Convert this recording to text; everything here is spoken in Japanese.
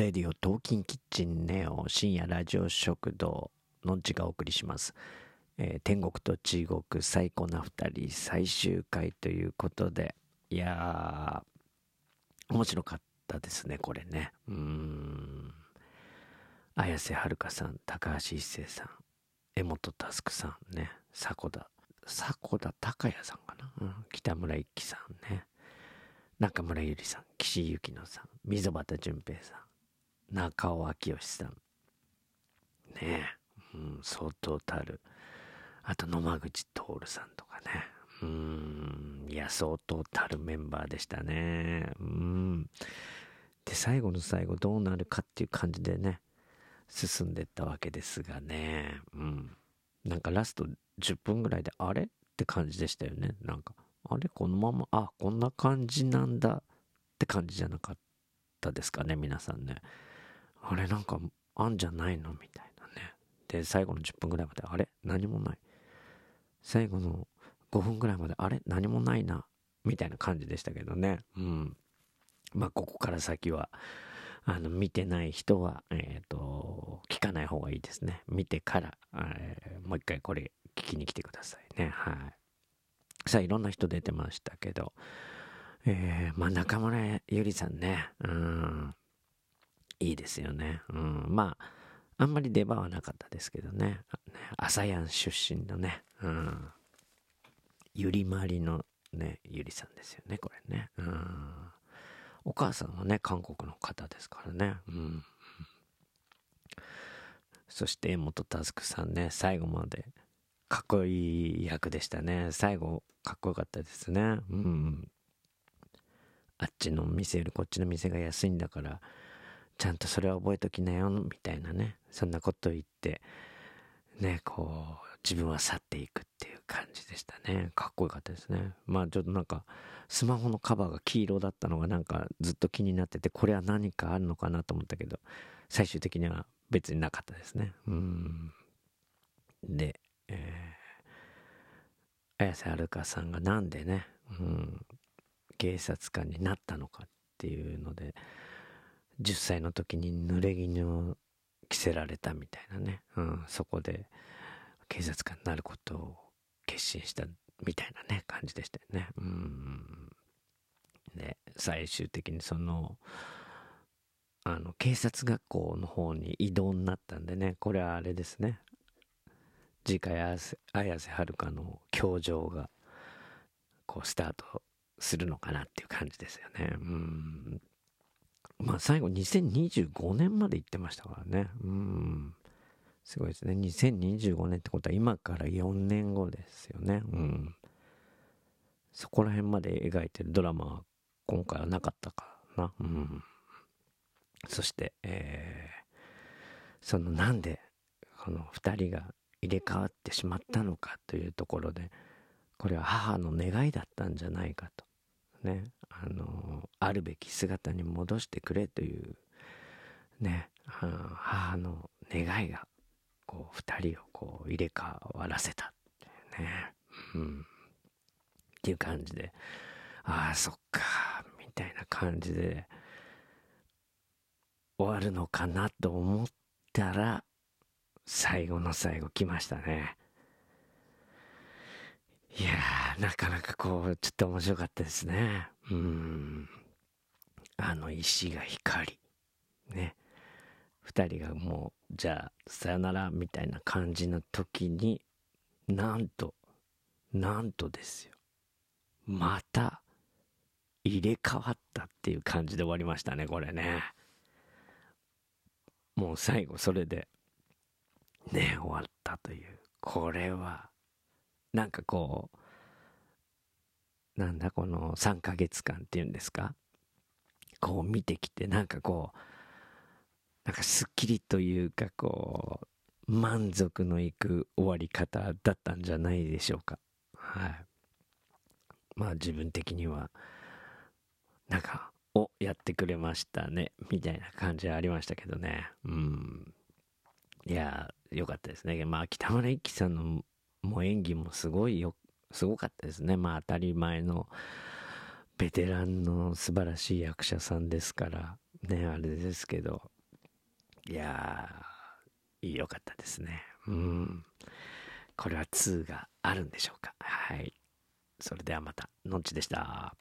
レディオトーキンキッチンネオ深夜ラジオ食堂のんちがお送りします。えー天国と地獄最高な二人最終回ということで、いやー、面白かったですね、これね。うーん。綾瀬はるかさん、高橋一生さん、江本佑さんね、迫田、迫田孝也さんかな、うん、北村一輝さんね、中村ゆりさん、岸井ゆきのさん、溝端淳平さん、中尾明義さん、ねえ、うん、相当たる。あと野間口徹さんとかね。うん、いや、相当たるメンバーでしたね。うん。で、最後の最後どうなるかっていう感じでね、進んでったわけですがね。うん。なんかラスト10分ぐらいで、あれって感じでしたよね。なんか、あれこのまま、あ、こんな感じなんだって感じじゃなかったですかね、皆さんね。あれなんか、あんじゃないのみたいなね。で、最後の10分ぐらいまで、あれ？何もない。最後の5分ぐらいまで、あれ？何もないな。みたいな感じでしたけどね。うん。まあ、ここから先は、あの、見てない人は、えっ、と、聞かない方がいいですね。見てから、えーもう一回これ聞きに来てくださいね。はい。さあ、いろんな人出てましたけど、えー、まあ、中村ゆりさんね、うん、いいですよね。うん、まあ、あんまり出番はなかったですけどね。ね朝やん出身のね、うん、ゆりまりのね、ゆりさんですよね、これね。うん、お母さんはね、韓国の方ですからね。うん、そして、元佑さんね、最後までかっこいい役でしたね。最後、かっこよかったですね。うん。あっちの店よりこっちの店が安いんだから、ちゃんとそれは覚えときなよ、みたいなね。そんなことを言って、ね、こう、自分は去っていくっていう感じでしたね。かっこよかったですね。まあちょっとなんか、スマホのカバーが黄色だったのがなんかずっと気になってて、これは何かあるのかなと思ったけど、最終的には別になかったですね。うん。で、えー、綾瀬はるかさんがなんでね、うん、警察官になったのかっていうので、10歳の時に濡れ衣を着せられたみたいなね、うん、そこで警察官になることを決心したみたいなね、感じでしたよね。うん。で、最終的にその、あの、警察学校の方に異動になったんでね、これはあれですね。次回綾瀬はるかの教場が、こう、スタートするのかなっていう感じですよね。うん。まあ最後2025年まで行ってましたからね。うん。すごいですね。2025年ってことは今から4年後ですよね。うん。そこら辺まで描いてるドラマは今回はなかったかな。うん。そして、えー、そのなんでこの2人が入れ替わってしまったのかというところで、これは母の願いだったんじゃないかと。ね。あの、あるべき姿に戻してくれという、ね、あ母の願いが、こう、二人をこう、入れ替わらせたっていうね。うん。っていう感じで、ああ、そっか、みたいな感じで、終わるのかなと思ったら、最後の最後来ましたね。いやー、なかなかこう、ちょっと面白かったですね。うん。あの石が光。ね。二人がもう、じゃあ、さよなら、みたいな感じの時に、なんと、なんとですよ。また、入れ替わったっていう感じで終わりましたね、これね。もう最後、それで、ね、終わったという。これは、なんかこう、なんだこの3ヶ月間っていうんですか？こう見てきて、なんかこう、なんかスッキリというかこう、満足のいく終わり方だったんじゃないでしょうか。はい。まあ自分的には、なんか、お、やってくれましたね、みたいな感じはありましたけどね。うん。いや、よかったですね。まあ北村一輝さんのも演技もすごいよ、すごかったですね。まあ当たり前のベテランの素晴らしい役者さんですから、ねあれですけど。いやー良かったですね。うん。これは2があるんでしょうか。はい。それではまたのんちでした。